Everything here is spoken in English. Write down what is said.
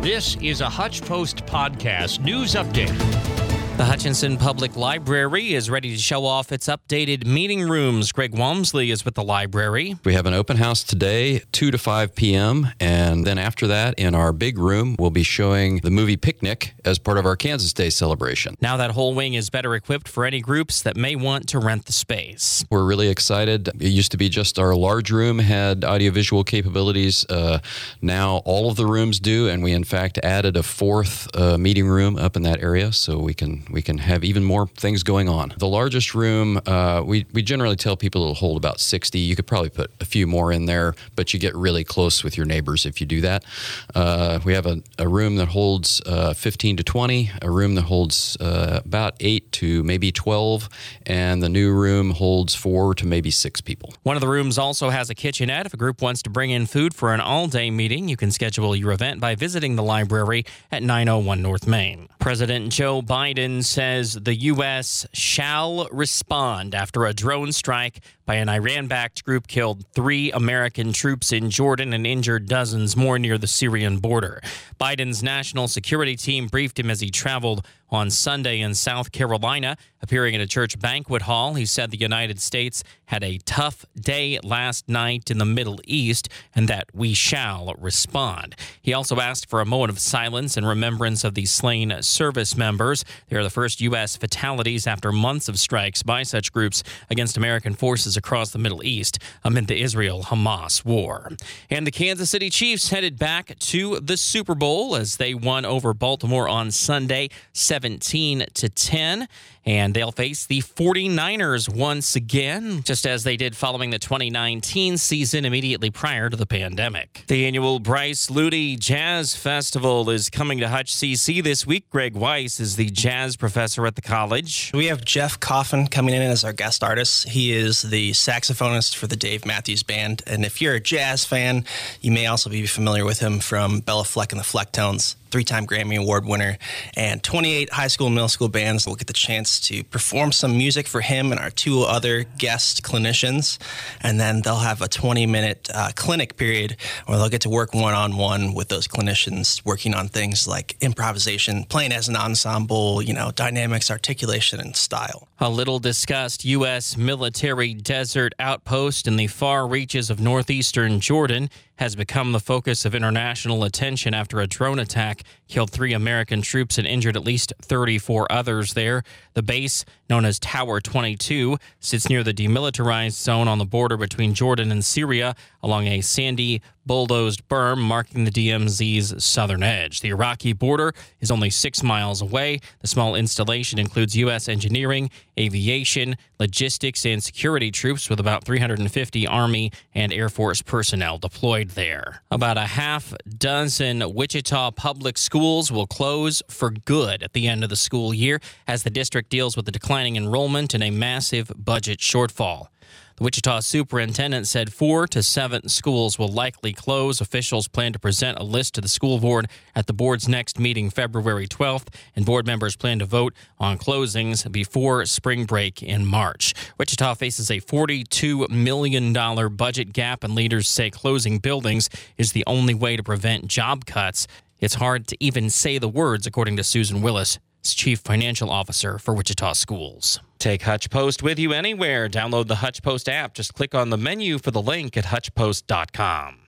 This is a Hutch Post podcast news update. The Hutchinson Public Library is ready to show off its updated meeting rooms. Greg Walmsley is with the library. We have an open house today, 2 to 5 p.m. And then after that, in our big room, we'll be showing the movie Picnic as part of our Kansas Day celebration. Now that whole wing is better equipped for any groups that may want to rent the space. We're really excited. It used to be just our large room had audiovisual capabilities. Uh, now all of the rooms do, and we in fact added a fourth uh, meeting room up in that area so we can we can have even more things going on. The largest room, uh, we, we generally tell people it'll hold about 60. You could probably put a few more in there, but you get really close with your neighbors if you do that. Uh, we have a, a, room that holds uh, 15 to 20, a room that holds uh, about 8 to maybe 12, and the new room holds 4 to maybe 6 people. One of the rooms also has a kitchenette. If a group wants to bring in food for an all day meeting, you can schedule your event by visiting the library at 901 North Main. President Joe Biden says the U.S. shall respond after a drone strike by an Iran backed group killed three American troops in Jordan and injured dozens more near the Syrian border. Biden's national security team briefed him as he traveled on Sunday in South Carolina. Appearing at a church banquet hall, he said the United States had a tough day last night in the Middle East and that we shall respond. He also asked for a moment of silence in remembrance of the slain service members. They are the first U.S. fatalities after months of strikes by such groups against American forces across the Middle East amid the Israel Hamas war. And the Kansas City Chiefs headed back to the Super Bowl as they won over Baltimore on Sunday. 17 to 10 and they'll face the 49ers once again, just as they did following the 2019 season immediately prior to the pandemic. The annual Bryce Lutie Jazz Festival is coming to Hutch CC this week. Greg Weiss is the jazz professor at the college. We have Jeff Coffin coming in as our guest artist. He is the saxophonist for the Dave Matthews Band. And if you're a jazz fan, you may also be familiar with him from Béla Fleck and the Flecktones three time Grammy Award winner, and 28 high school and middle school bands will get the chance to perform some music for him and our two other guest clinicians. And then they'll have a 20 minute uh, clinic period where they'll get to work one on one with those clinicians, working on things like improvisation, playing as an ensemble, you know, dynamics, articulation, and style. A little discussed U.S. military desert outpost in the far reaches of northeastern Jordan has become the focus of international attention after a drone attack killed three American troops and injured at least 34 others there. The base, known as Tower 22, sits near the demilitarized zone on the border between Jordan and Syria along a sandy, bulldozed berm marking the DMZ's southern edge. The Iraqi border is only six miles away. The small installation includes U.S. engineering, aviation, logistics, and security troops with about 350 Army and Air Force personnel deployed there. About a half dozen Wichita public schools will close for good at the end of the school year as the district deals with the declining enrollment and a massive budget shortfall. The Wichita superintendent said four to seven schools will likely close. Officials plan to present a list to the school board at the board's next meeting February 12th, and board members plan to vote on closings before spring break in March. Wichita faces a $42 million budget gap, and leaders say closing buildings is the only way to prevent job cuts. It's hard to even say the words, according to Susan Willis, Chief Financial Officer for Wichita Schools. Take Hutch Post with you anywhere. Download the Hutch Post app. Just click on the menu for the link at hutchpost.com.